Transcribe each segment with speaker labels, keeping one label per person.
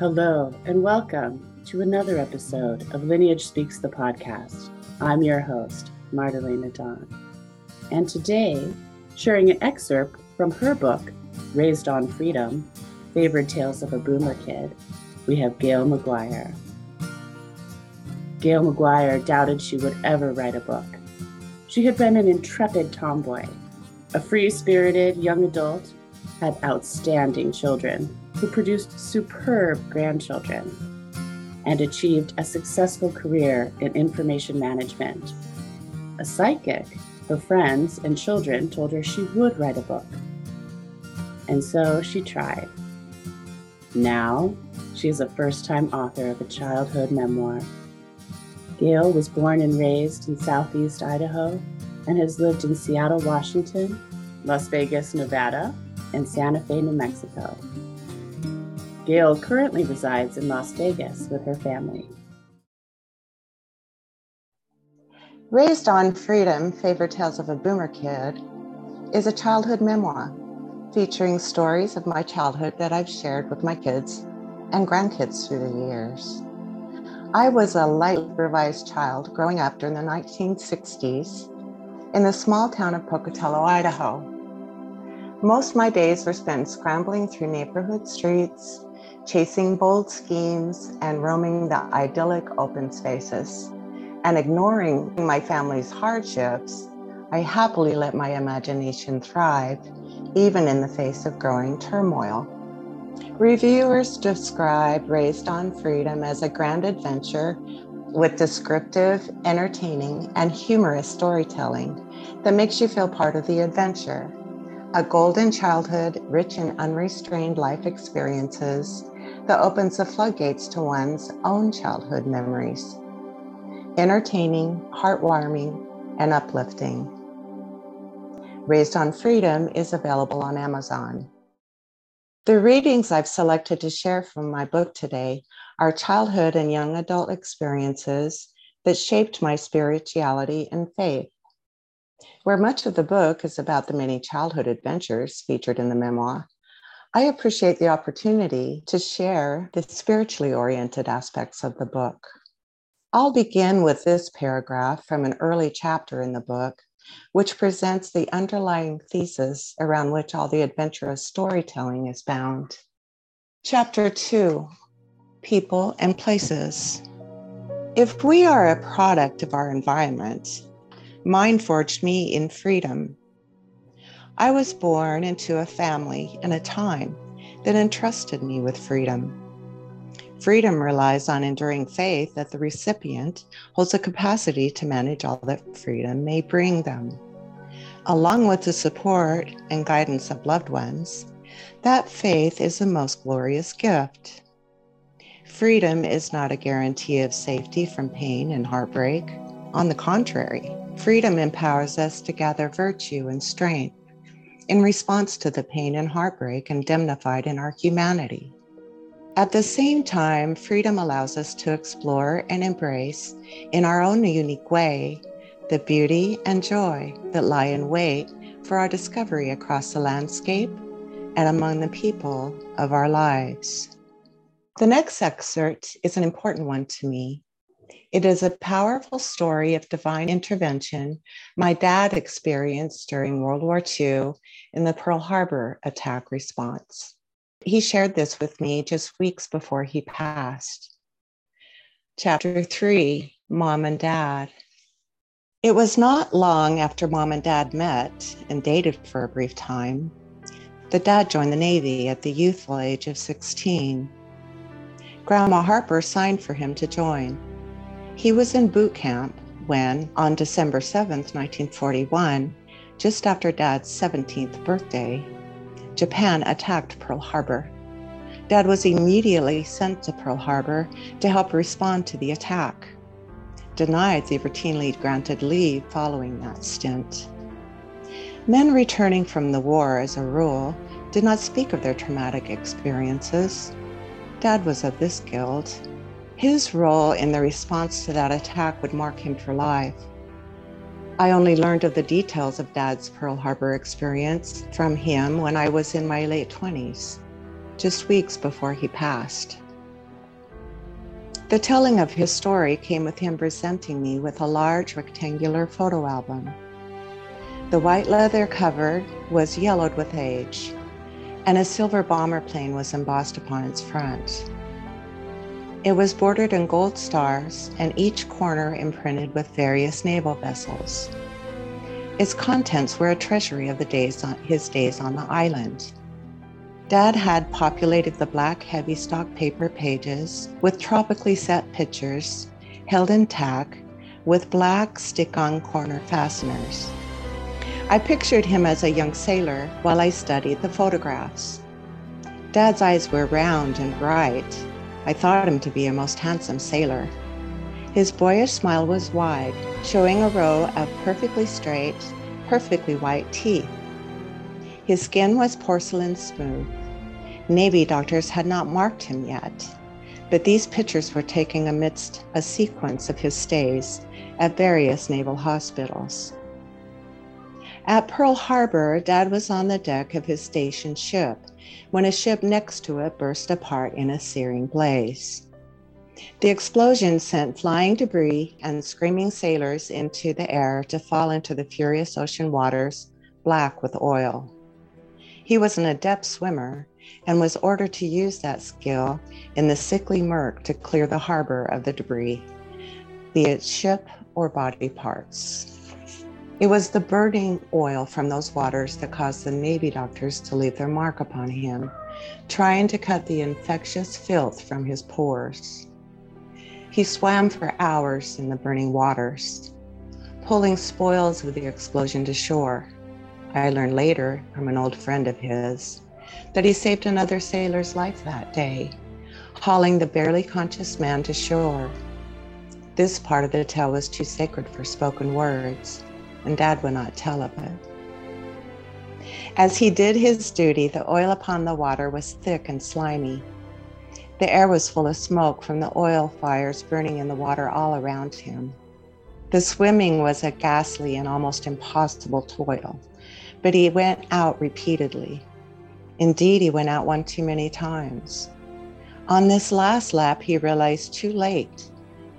Speaker 1: Hello, and welcome to another episode of Lineage Speaks the podcast. I'm your host, Martelena Dawn. And today, sharing an excerpt from her book, Raised on Freedom Favorite Tales of a Boomer Kid, we have Gail McGuire. Gail McGuire doubted she would ever write a book. She had been an intrepid tomboy, a free spirited young adult, had outstanding children who produced superb grandchildren, and achieved a successful career in information management. A psychic, her friends and children told her she would write a book. And so she tried. Now, she is a first time author of a childhood memoir. Gail was born and raised in southeast Idaho and has lived in Seattle, Washington, Las Vegas, Nevada, and Santa Fe, New Mexico. Gail currently resides in Las Vegas with her family.
Speaker 2: Raised on Freedom Favorite Tales of a Boomer Kid is a childhood memoir featuring stories of my childhood that I've shared with my kids and grandkids through the years. I was a light revised child growing up during the 1960s in the small town of Pocatello, Idaho. Most of my days were spent scrambling through neighborhood streets, chasing bold schemes and roaming the idyllic open spaces. And ignoring my family's hardships, I happily let my imagination thrive, even in the face of growing turmoil. Reviewers describe Raised on Freedom as a grand adventure with descriptive, entertaining, and humorous storytelling that makes you feel part of the adventure. A golden childhood rich in unrestrained life experiences that opens the floodgates to one's own childhood memories. Entertaining, heartwarming, and uplifting. Raised on Freedom is available on Amazon. The readings I've selected to share from my book today are childhood and young adult experiences that shaped my spirituality and faith. Where much of the book is about the many childhood adventures featured in the memoir, I appreciate the opportunity to share the spiritually oriented aspects of the book. I'll begin with this paragraph from an early chapter in the book, which presents the underlying thesis around which all the adventurous storytelling is bound. Chapter 2 People and Places. If we are a product of our environment, mine forged me in freedom I was born into a family and a time that entrusted me with freedom. Freedom relies on enduring faith that the recipient holds a capacity to manage all that freedom may bring them. Along with the support and guidance of loved ones, that faith is the most glorious gift. Freedom is not a guarantee of safety from pain and heartbreak. On the contrary, freedom empowers us to gather virtue and strength in response to the pain and heartbreak indemnified in our humanity. At the same time, freedom allows us to explore and embrace, in our own unique way, the beauty and joy that lie in wait for our discovery across the landscape and among the people of our lives. The next excerpt is an important one to me it is a powerful story of divine intervention my dad experienced during World War II in the Pearl Harbor attack response. He shared this with me just weeks before he passed. Chapter three Mom and Dad. It was not long after mom and dad met and dated for a brief time that dad joined the Navy at the youthful age of 16. Grandma Harper signed for him to join. He was in boot camp when, on December 7, 1941, just after Dad's 17th birthday, Japan attacked Pearl Harbor. Dad was immediately sent to Pearl Harbor to help respond to the attack, denied the routinely granted leave following that stint. Men returning from the war, as a rule, did not speak of their traumatic experiences. Dad was of this guild his role in the response to that attack would mark him for life. I only learned of the details of Dad's Pearl Harbor experience from him when I was in my late 20s, just weeks before he passed. The telling of his story came with him presenting me with a large rectangular photo album. The white leather cover was yellowed with age, and a silver bomber plane was embossed upon its front. It was bordered in gold stars and each corner imprinted with various naval vessels. Its contents were a treasury of the days on, his days on the island. Dad had populated the black heavy stock paper pages with tropically set pictures held intact with black stick on corner fasteners. I pictured him as a young sailor while I studied the photographs. Dad's eyes were round and bright, I thought him to be a most handsome sailor. His boyish smile was wide, showing a row of perfectly straight, perfectly white teeth. His skin was porcelain smooth. Navy doctors had not marked him yet, but these pictures were taken amidst a sequence of his stays at various naval hospitals. At Pearl Harbor, Dad was on the deck of his station ship when a ship next to it burst apart in a searing blaze. The explosion sent flying debris and screaming sailors into the air to fall into the furious ocean waters, black with oil. He was an adept swimmer and was ordered to use that skill in the sickly murk to clear the harbor of the debris, be it ship or body parts. It was the burning oil from those waters that caused the Navy doctors to leave their mark upon him, trying to cut the infectious filth from his pores. He swam for hours in the burning waters, pulling spoils of the explosion to shore. I learned later from an old friend of his that he saved another sailor's life that day, hauling the barely conscious man to shore. This part of the tale was too sacred for spoken words and Dad would not tell of it. As he did his duty, the oil upon the water was thick and slimy. The air was full of smoke from the oil fires burning in the water all around him. The swimming was a ghastly and almost impossible toil, but he went out repeatedly. Indeed, he went out one too many times. On this last lap, he realized too late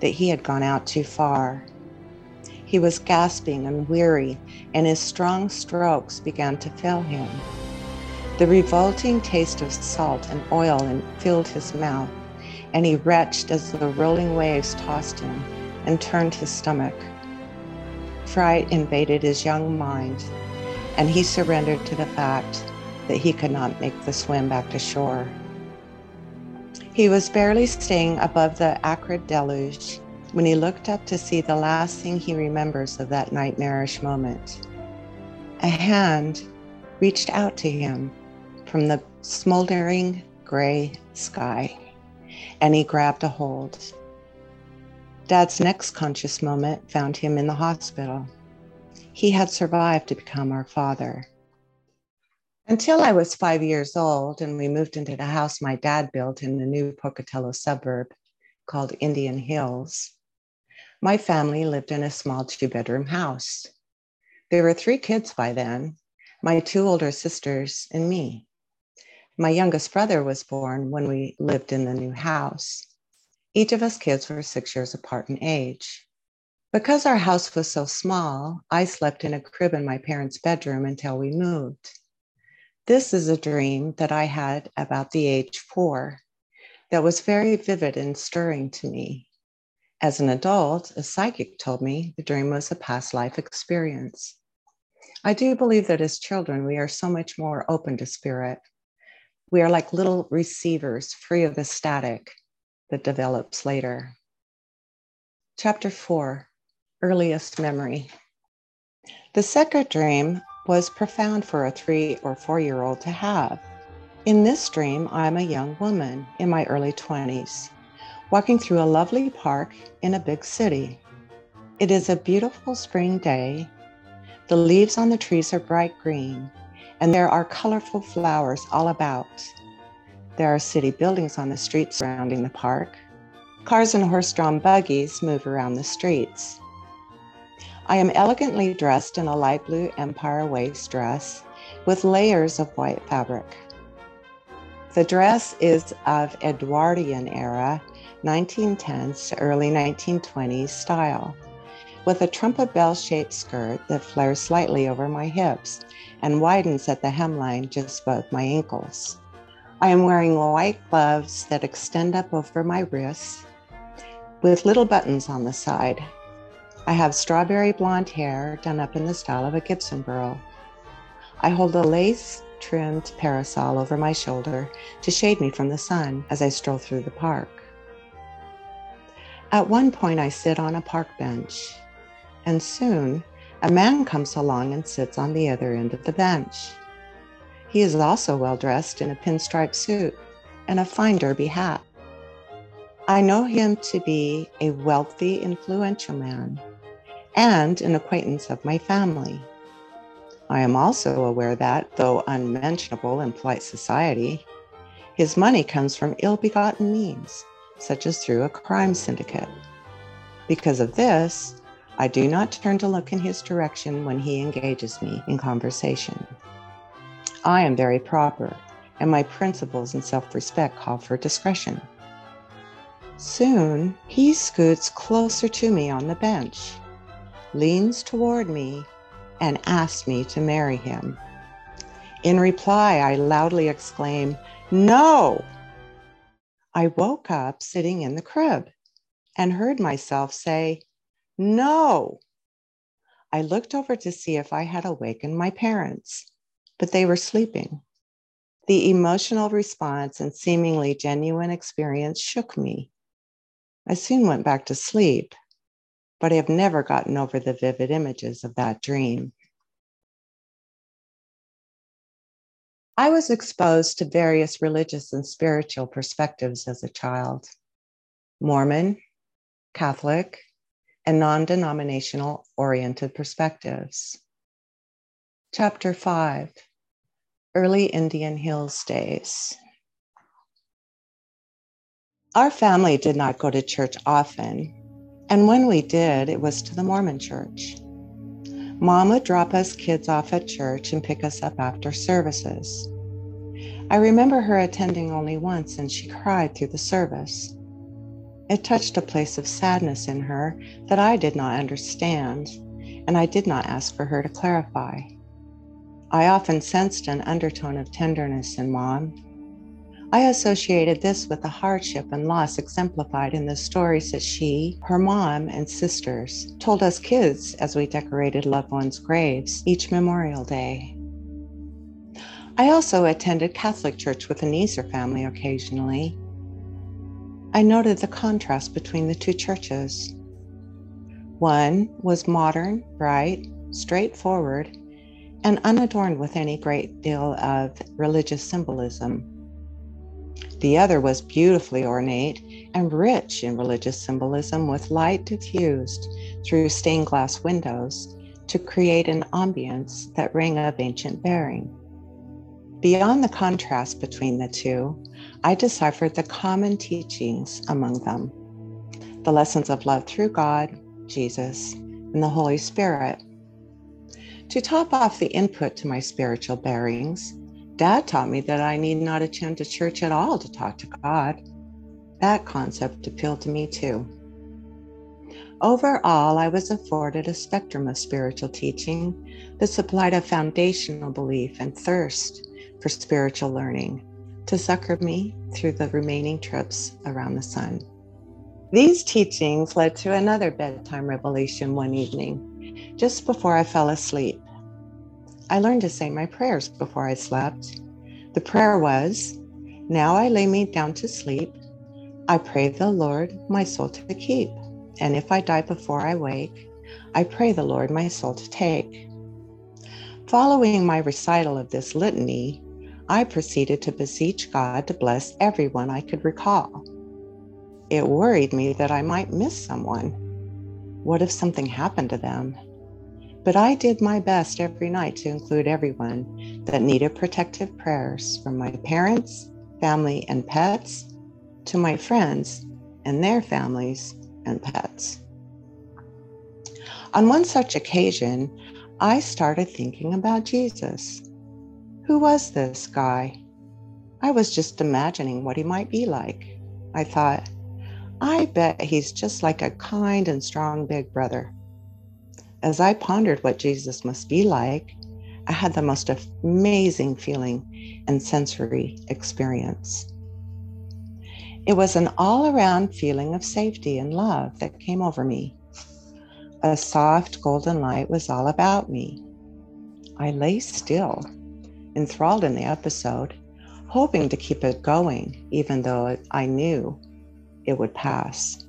Speaker 2: that he had gone out too far. He was gasping and weary, and his strong strokes began to fail him. The revolting taste of salt and oil filled his mouth, and he retched as the rolling waves tossed him and turned his stomach. Fright invaded his young mind, and he surrendered to the fact that he could not make the swim back to shore. He was barely staying above the acrid deluge when he looked up to see the last thing he remembers of that nightmarish moment. A hand reached out to him from the smoldering gray sky, and he grabbed a hold. Dad's next conscious moment found him in the hospital. He had survived to become our father. Until I was five years old and we moved into the house my dad built in the new Pocatello suburb called Indian Hills, my family lived in a small two bedroom house. There were three kids by then my two older sisters and me. My youngest brother was born when we lived in the new house. Each of us kids were six years apart in age. Because our house was so small, I slept in a crib in my parents' bedroom until we moved. This is a dream that I had about the age four that was very vivid and stirring to me. As an adult, a psychic told me the dream was a past life experience. I do believe that as children, we are so much more open to spirit. We are like little receivers free of the static that develops later. Chapter four Earliest Memory. The second dream was profound for a three or four year old to have. In this dream, I'm a young woman in my early 20s walking through a lovely park in a big city. It is a beautiful spring day. The leaves on the trees are bright green, and there are colorful flowers all about. There are city buildings on the streets surrounding the park. Cars and horse drawn buggies move around the streets. I am elegantly dressed in a light blue empire waist dress with layers of white fabric. The dress is of Edwardian era, 1910s to early 1920s style, with a trumpet bell shaped skirt that flares slightly over my hips and widens at the hemline just above my ankles. I am wearing white gloves that extend up over my wrists with little buttons on the side. I have strawberry blonde hair done up in the style of a Gibson girl. I hold a lace trimmed parasol over my shoulder to shade me from the sun as I stroll through the park. At one point, I sit on a park bench, and soon a man comes along and sits on the other end of the bench. He is also well dressed in a pinstripe suit and a fine derby hat. I know him to be a wealthy, influential man and an acquaintance of my family. I am also aware that, though unmentionable in polite society, his money comes from ill begotten means, such as through a crime syndicate. Because of this, I do not turn to look in his direction when he engages me in conversation. I am very proper, and my principles and self respect call for discretion. Soon, he scoots closer to me on the bench, leans toward me, and asked me to marry him. In reply, I loudly exclaimed, No! I woke up sitting in the crib and heard myself say, No! I looked over to see if I had awakened my parents, but they were sleeping. The emotional response and seemingly genuine experience shook me. I soon went back to sleep, but I have never gotten over the vivid images of that dream. I was exposed to various religious and spiritual perspectives as a child Mormon, Catholic, and non denominational oriented perspectives. Chapter 5 Early Indian Hills Days. Our family did not go to church often, and when we did, it was to the Mormon church. Mom would drop us kids off at church and pick us up after services. I remember her attending only once, and she cried through the service. It touched a place of sadness in her that I did not understand, and I did not ask for her to clarify. I often sensed an undertone of tenderness in Mom, I associated this with the hardship and loss exemplified in the stories that she, her mom, and sisters told us kids as we decorated loved ones' graves each Memorial Day. I also attended Catholic church with the Neeser family occasionally. I noted the contrast between the two churches. One was modern, bright, straightforward, and unadorned with any great deal of religious symbolism. The other was beautifully ornate and rich in religious symbolism with light diffused through stained glass windows to create an ambience that rang of ancient bearing. Beyond the contrast between the two, I deciphered the common teachings among them the lessons of love through God, Jesus, and the Holy Spirit. To top off the input to my spiritual bearings, Dad taught me that I need not attend a church at all to talk to God. That concept appealed to me too. Overall, I was afforded a spectrum of spiritual teaching that supplied a foundational belief and thirst for spiritual learning to succor me through the remaining trips around the sun. These teachings led to another bedtime revelation one evening, just before I fell asleep. I learned to say my prayers before I slept. The prayer was, Now I lay me down to sleep. I pray the Lord my soul to keep. And if I die before I wake, I pray the Lord my soul to take. Following my recital of this litany, I proceeded to beseech God to bless everyone I could recall. It worried me that I might miss someone. What if something happened to them? But I did my best every night to include everyone that needed protective prayers from my parents, family, and pets to my friends and their families and pets. On one such occasion, I started thinking about Jesus. Who was this guy? I was just imagining what he might be like. I thought, I bet he's just like a kind and strong big brother. As I pondered what Jesus must be like, I had the most amazing feeling and sensory experience. It was an all around feeling of safety and love that came over me. A soft golden light was all about me. I lay still, enthralled in the episode, hoping to keep it going, even though I knew it would pass.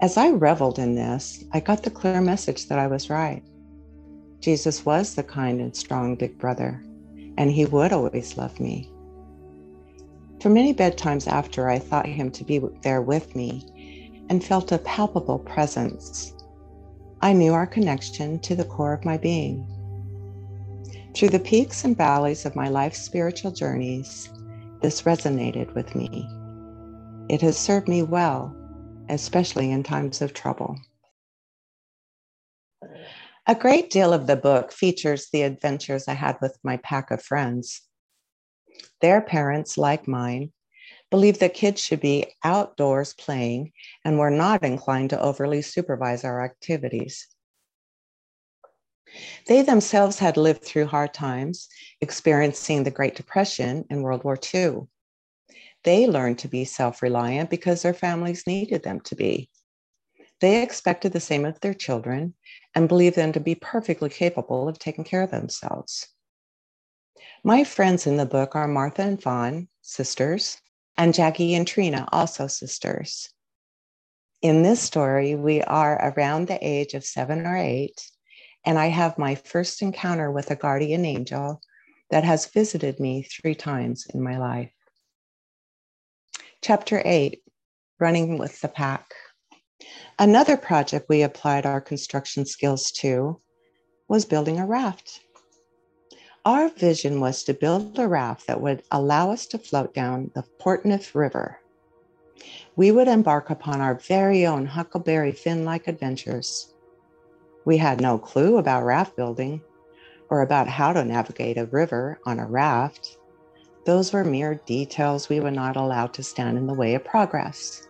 Speaker 2: As I reveled in this, I got the clear message that I was right. Jesus was the kind and strong big brother, and he would always love me. For many bedtimes after, I thought him to be there with me and felt a palpable presence. I knew our connection to the core of my being. Through the peaks and valleys of my life's spiritual journeys, this resonated with me. It has served me well, especially in times of trouble. A great deal of the book features the adventures I had with my pack of friends. Their parents, like mine, believed that kids should be outdoors playing and were not inclined to overly supervise our activities. They themselves had lived through hard times, experiencing the Great Depression and World War II. They learned to be self reliant because their families needed them to be. They expected the same of their children and believed them to be perfectly capable of taking care of themselves. My friends in the book are Martha and Fawn, sisters, and Jackie and Trina, also sisters. In this story, we are around the age of seven or eight, and I have my first encounter with a guardian angel that has visited me three times in my life. Chapter 8 Running with the Pack. Another project we applied our construction skills to was building a raft. Our vision was to build a raft that would allow us to float down the Portneuf River. We would embark upon our very own Huckleberry Finn like adventures. We had no clue about raft building or about how to navigate a river on a raft. Those were mere details we were not allowed to stand in the way of progress.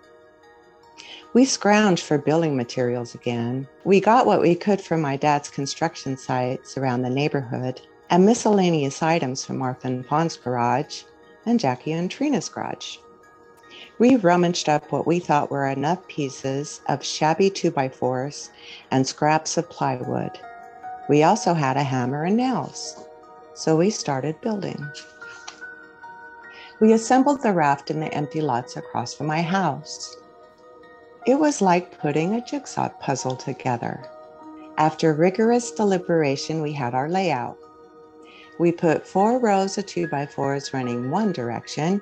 Speaker 2: We scrounged for building materials again. We got what we could from my dad's construction sites around the neighborhood and miscellaneous items from Martha and Fawn's garage and Jackie and Trina's garage. We rummaged up what we thought were enough pieces of shabby 2x4s and scraps of plywood. We also had a hammer and nails, so we started building. We assembled the raft in the empty lots across from my house. It was like putting a jigsaw puzzle together. After rigorous deliberation, we had our layout. We put four rows of two by fours running one direction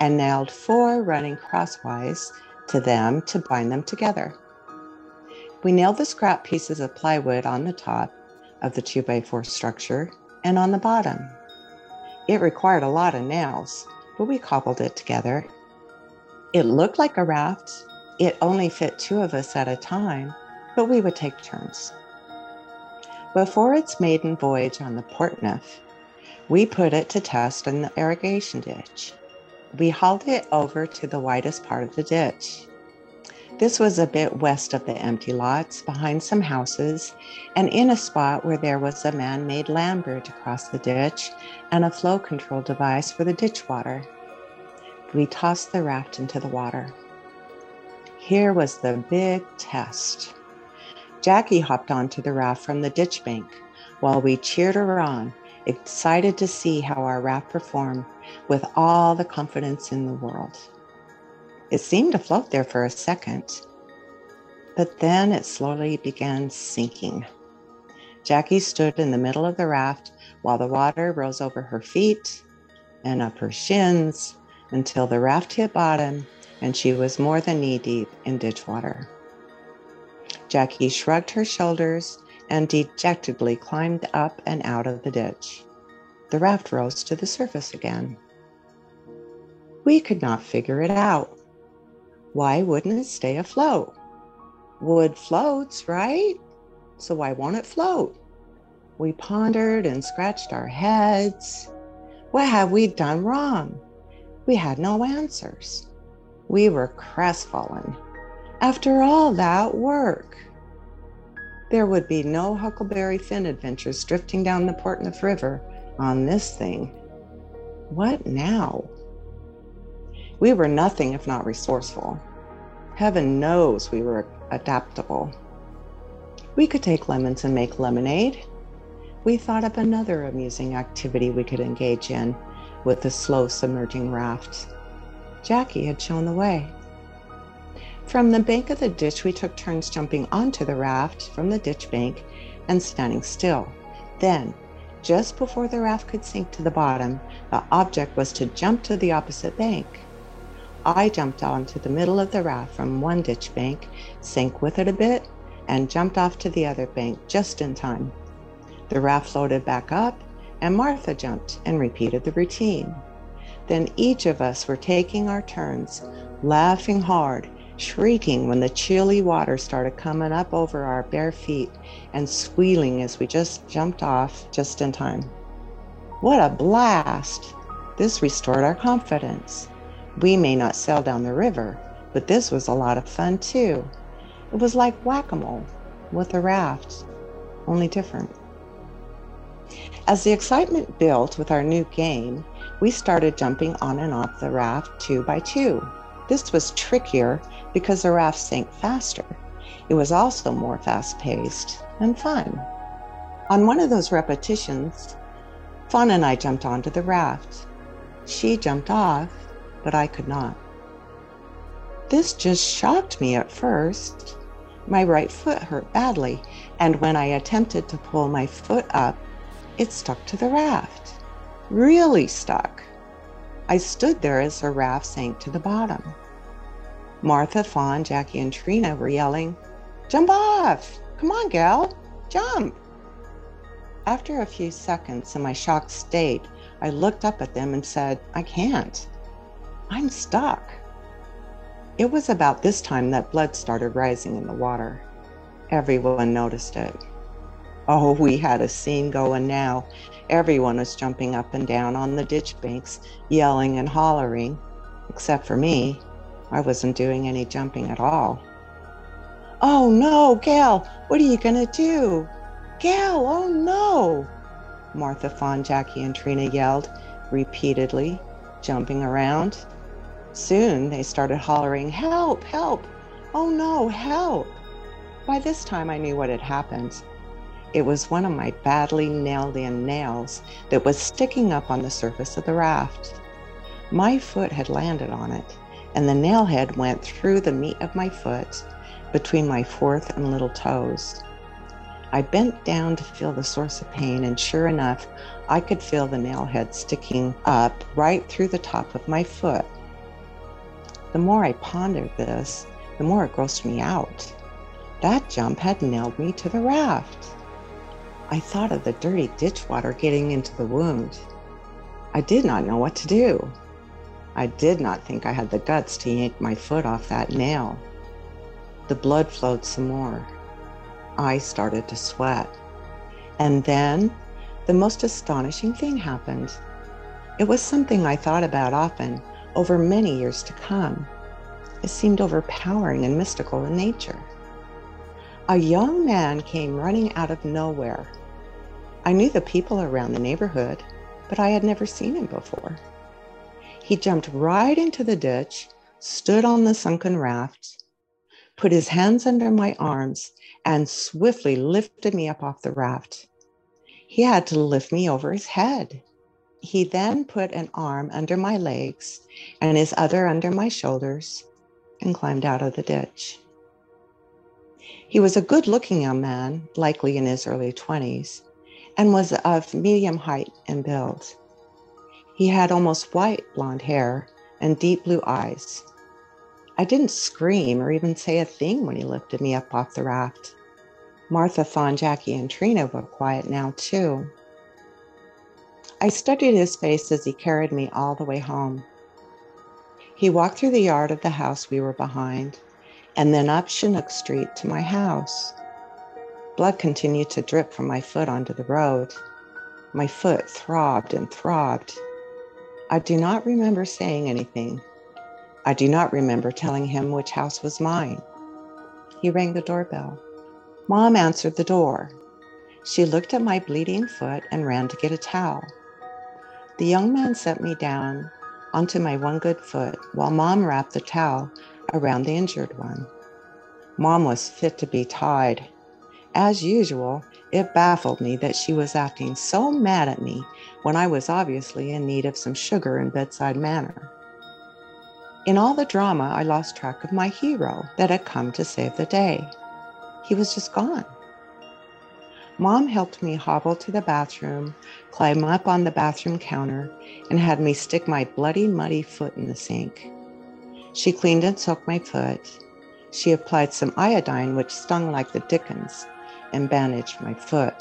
Speaker 2: and nailed four running crosswise to them to bind them together. We nailed the scrap pieces of plywood on the top of the two by four structure and on the bottom. It required a lot of nails, but we cobbled it together. It looked like a raft it only fit two of us at a time, but we would take turns. Before its maiden voyage on the Portneuf, we put it to test in the irrigation ditch. We hauled it over to the widest part of the ditch. This was a bit west of the empty lots, behind some houses, and in a spot where there was a man made land bridge across the ditch and a flow control device for the ditch water. We tossed the raft into the water. Here was the big test. Jackie hopped onto the raft from the ditch bank while we cheered her on, excited to see how our raft performed with all the confidence in the world. It seemed to float there for a second, but then it slowly began sinking. Jackie stood in the middle of the raft while the water rose over her feet and up her shins until the raft hit bottom and she was more than knee deep in ditch water. Jackie shrugged her shoulders and dejectedly climbed up and out of the ditch. The raft rose to the surface again. We could not figure it out. Why wouldn't it stay afloat? Wood floats, right? So why won't it float? We pondered and scratched our heads. What have we done wrong? We had no answers. We were crestfallen. After all that work, there would be no Huckleberry Finn adventures drifting down the Portneuf River on this thing. What now? We were nothing if not resourceful. Heaven knows we were adaptable. We could take lemons and make lemonade. We thought up another amusing activity we could engage in with the slow submerging rafts. Jackie had shown the way. From the bank of the ditch, we took turns jumping onto the raft from the ditch bank and standing still. Then, just before the raft could sink to the bottom, the object was to jump to the opposite bank. I jumped onto the middle of the raft from one ditch bank, sank with it a bit, and jumped off to the other bank just in time. The raft floated back up, and Martha jumped and repeated the routine. Then each of us were taking our turns, laughing hard, shrieking when the chilly water started coming up over our bare feet, and squealing as we just jumped off just in time. What a blast! This restored our confidence. We may not sail down the river, but this was a lot of fun too. It was like whack a mole with a raft, only different. As the excitement built with our new game, we started jumping on and off the raft two by two. This was trickier because the raft sank faster. It was also more fast paced and fun. On one of those repetitions, Fawn and I jumped onto the raft. She jumped off, but I could not. This just shocked me at first. My right foot hurt badly, and when I attempted to pull my foot up, it stuck to the raft really stuck. I stood there as the raft sank to the bottom. Martha, Fawn, Jackie, and Trina were yelling, Jump off! Come on, gal, jump! After a few seconds in my shocked state, I looked up at them and said, I can't. I'm stuck. It was about this time that blood started rising in the water. Everyone noticed it. Oh, we had a scene going now. Everyone was jumping up and down on the ditch banks, yelling and hollering, except for me. I wasn't doing any jumping at all. Oh no, Gal, what are you going to do? Gal, oh no! Martha, Fawn, Jackie, and Trina yelled repeatedly, jumping around. Soon they started hollering, Help, help! Oh no, help! By this time I knew what had happened. It was one of my badly nailed in nails that was sticking up on the surface of the raft. My foot had landed on it, and the nail head went through the meat of my foot between my fourth and little toes. I bent down to feel the source of pain, and sure enough, I could feel the nail head sticking up right through the top of my foot. The more I pondered this, the more it grossed me out. That jump had nailed me to the raft. I thought of the dirty ditch water getting into the wound. I did not know what to do. I did not think I had the guts to yank my foot off that nail. The blood flowed some more. I started to sweat. And then the most astonishing thing happened. It was something I thought about often over many years to come. It seemed overpowering and mystical in nature a young man came running out of nowhere. I knew the people around the neighborhood, but I had never seen him before. He jumped right into the ditch, stood on the sunken raft, put his hands under my arms, and swiftly lifted me up off the raft. He had to lift me over his head. He then put an arm under my legs and his other under my shoulders and climbed out of the ditch. He was a good looking young man, likely in his early 20s, and was of medium height and build. He had almost white blonde hair and deep blue eyes. I didn't scream or even say a thing when he lifted me up off the raft. Martha, Fawn, Jackie, and Trina were quiet now, too. I studied his face as he carried me all the way home. He walked through the yard of the house we were behind and then up Chinook Street to my house. Blood continued to drip from my foot onto the road. My foot throbbed and throbbed. I do not remember saying anything. I do not remember telling him which house was mine. He rang the doorbell. Mom answered the door. She looked at my bleeding foot and ran to get a towel. The young man set me down onto my one good foot while mom wrapped the towel around the injured one. Mom was fit to be tied. As usual, it baffled me that she was acting so mad at me when I was obviously in need of some sugar and bedside manner. In all the drama, I lost track of my hero that had come to save the day. He was just gone. Mom helped me hobble to the bathroom, climb up on the bathroom counter, and had me stick my bloody, muddy foot in the sink. She cleaned and soaked my foot. She applied some iodine, which stung like the dickens, and bandaged my foot.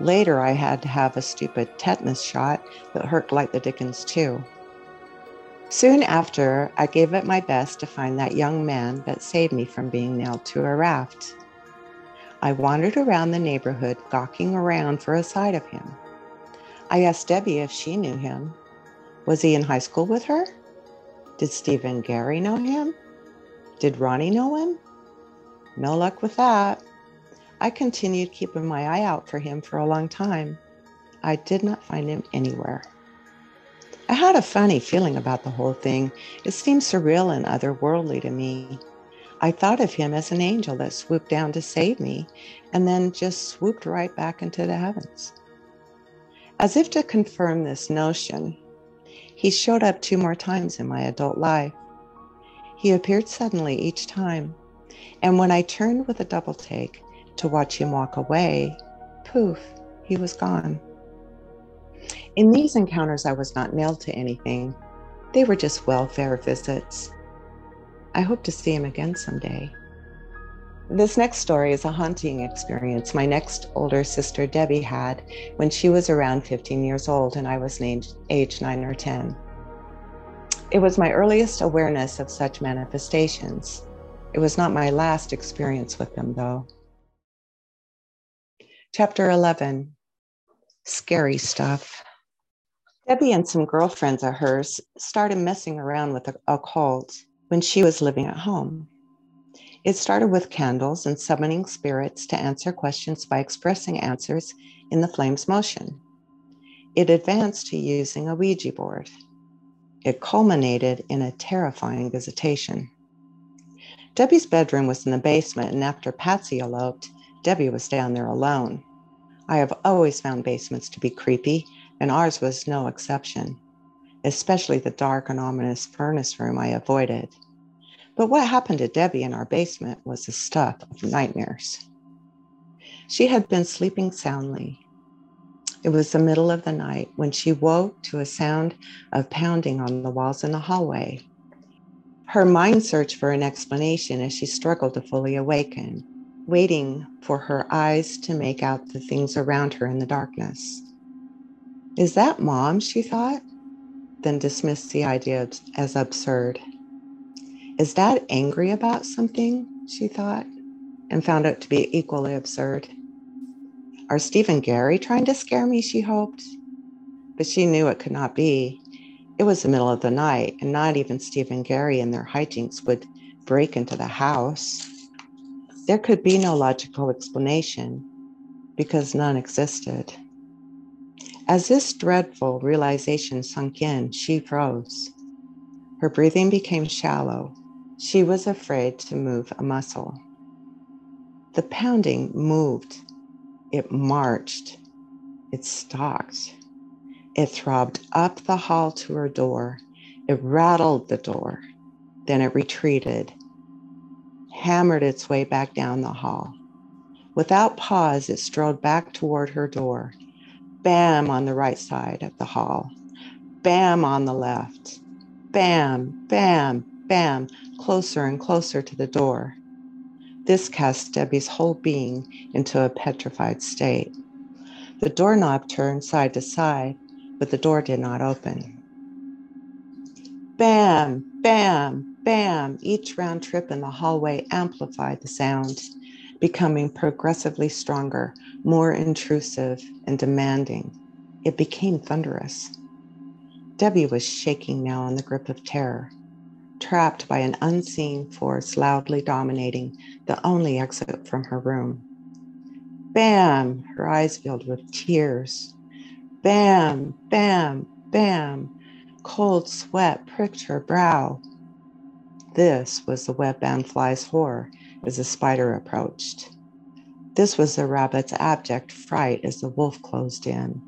Speaker 2: Later, I had to have a stupid tetanus shot that hurt like the dickens, too. Soon after, I gave it my best to find that young man that saved me from being nailed to a raft. I wandered around the neighborhood, gawking around for a sight of him. I asked Debbie if she knew him. Was he in high school with her? Did Steve and Gary know him? Did Ronnie know him? No luck with that. I continued keeping my eye out for him for a long time. I did not find him anywhere. I had a funny feeling about the whole thing. It seemed surreal and otherworldly to me. I thought of him as an angel that swooped down to save me and then just swooped right back into the heavens. As if to confirm this notion, he showed up two more times in my adult life. He appeared suddenly each time, and when I turned with a double take to watch him walk away, poof, he was gone. In these encounters, I was not nailed to anything. They were just welfare visits. I hope to see him again someday. This next story is a haunting experience my next older sister Debbie had when she was around 15 years old and I was named age 9 or 10. It was my earliest awareness of such manifestations. It was not my last experience with them, though. Chapter 11 Scary Stuff. Debbie and some girlfriends of hers started messing around with the occult when she was living at home. It started with candles and summoning spirits to answer questions by expressing answers in the flame's motion. It advanced to using a Ouija board. It culminated in a terrifying visitation. Debbie's bedroom was in the basement, and after Patsy eloped, Debbie was down there alone. I have always found basements to be creepy, and ours was no exception, especially the dark and ominous furnace room I avoided. But what happened to Debbie in our basement was the stuff of nightmares. She had been sleeping soundly. It was the middle of the night when she woke to a sound of pounding on the walls in the hallway. Her mind searched for an explanation as she struggled to fully awaken, waiting for her eyes to make out the things around her in the darkness. Is that mom? she thought, then dismissed the idea as absurd. Is dad angry about something? she thought, and found it to be equally absurd. Are Steve and Gary trying to scare me? she hoped. But she knew it could not be. It was the middle of the night, and not even Steve and Gary and their hijinks would break into the house. There could be no logical explanation because none existed. As this dreadful realization sunk in, she froze. Her breathing became shallow. She was afraid to move a muscle. The pounding moved. It marched. It stalked. It throbbed up the hall to her door. It rattled the door. Then it retreated, hammered its way back down the hall. Without pause, it strode back toward her door bam on the right side of the hall, bam on the left, bam, bam, bam, closer and closer to the door. This cast Debbie's whole being into a petrified state. The doorknob turned side to side, but the door did not open. Bam, bam, bam. Each round trip in the hallway amplified the sound becoming progressively stronger, more intrusive, and demanding. It became thunderous. Debbie was shaking now in the grip of terror, trapped by an unseen force loudly dominating the only exit from her room. Bam! Her eyes filled with tears. Bam! Bam! Bam! Cold sweat pricked her brow. This was the web-bound fly's horror as the spider approached. This was the rabbit's abject fright as the wolf closed in.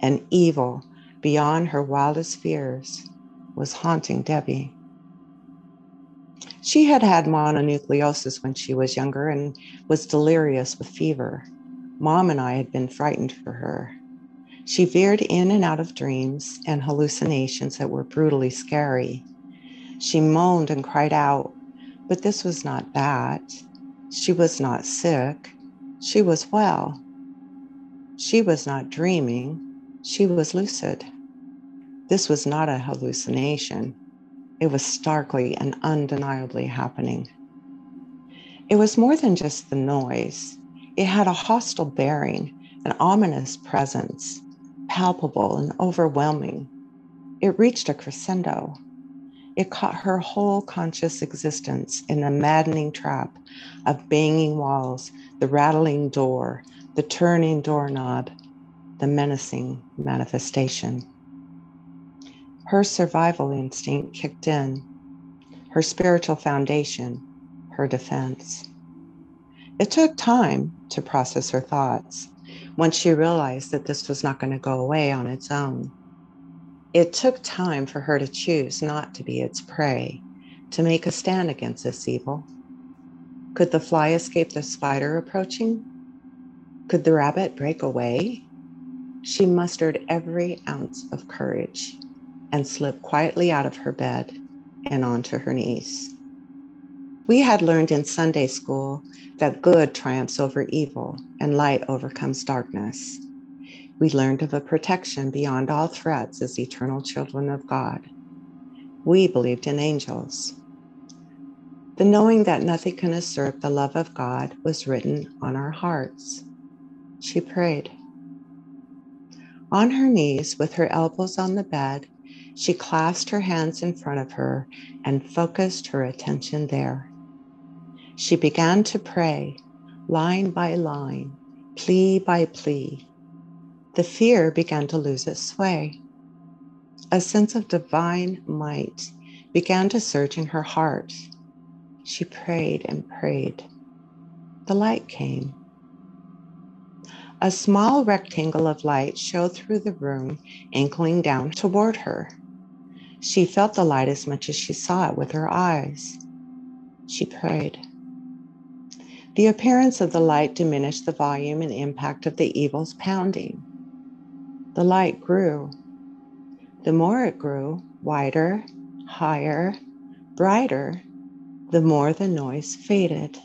Speaker 2: An evil beyond her wildest fears was haunting Debbie. She had had mononucleosis when she was younger and was delirious with fever. Mom and I had been frightened for her. She veered in and out of dreams and hallucinations that were brutally scary. She moaned and cried out, but this was not that. She was not sick. She was well. She was not dreaming. She was lucid. This was not a hallucination. It was starkly and undeniably happening. It was more than just the noise, it had a hostile bearing, an ominous presence, palpable and overwhelming. It reached a crescendo. It caught her whole conscious existence in the maddening trap of banging walls, the rattling door, the turning doorknob, the menacing manifestation. Her survival instinct kicked in, her spiritual foundation, her defense. It took time to process her thoughts once she realized that this was not going to go away on its own. It took time for her to choose not to be its prey, to make a stand against this evil. Could the fly escape the spider approaching? Could the rabbit break away? She mustered every ounce of courage and slipped quietly out of her bed and onto her knees. We had learned in Sunday school that good triumphs over evil and light overcomes darkness. We learned of a protection beyond all threats as eternal children of God. We believed in angels. The knowing that nothing can usurp the love of God was written on our hearts. She prayed. On her knees, with her elbows on the bed, she clasped her hands in front of her and focused her attention there. She began to pray, line by line, plea by plea. The fear began to lose its sway. A sense of divine might began to surge in her heart. She prayed and prayed. The light came. A small rectangle of light showed through the room, ankling down toward her. She felt the light as much as she saw it with her eyes. She prayed. The appearance of the light diminished the volume and impact of the evil's pounding. The light grew. The more it grew, wider, higher, brighter, the more the noise faded.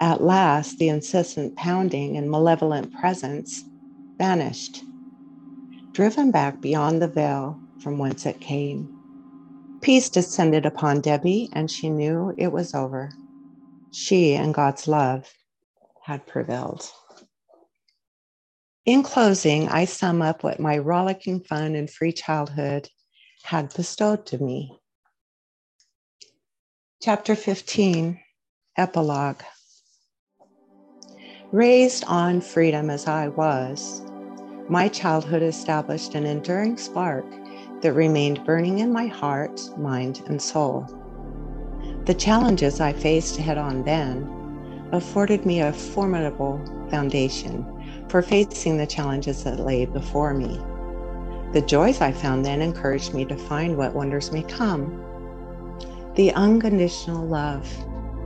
Speaker 2: At last, the incessant pounding and malevolent presence vanished, driven back beyond the veil from whence it came. Peace descended upon Debbie, and she knew it was over she and God's love had prevailed. In closing, I sum up what my rollicking fun and free childhood had bestowed to me. Chapter 15 Epilogue Raised on freedom as I was, my childhood established an enduring spark that remained burning in my heart, mind, and soul. The challenges I faced head on then afforded me a formidable foundation for facing the challenges that lay before me. The joys I found then encouraged me to find what wonders may come. The unconditional love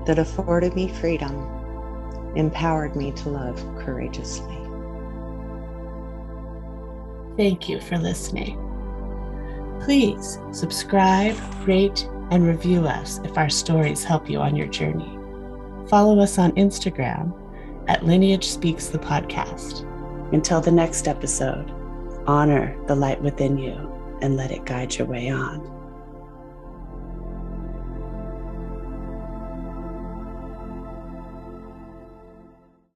Speaker 2: that afforded me freedom empowered me to love courageously.
Speaker 1: Thank you for listening. Please subscribe, rate, and review us if our stories help you on your journey. Follow us on Instagram at Lineage Speaks the Podcast. Until the next episode, honor the light within you and let it guide your way on.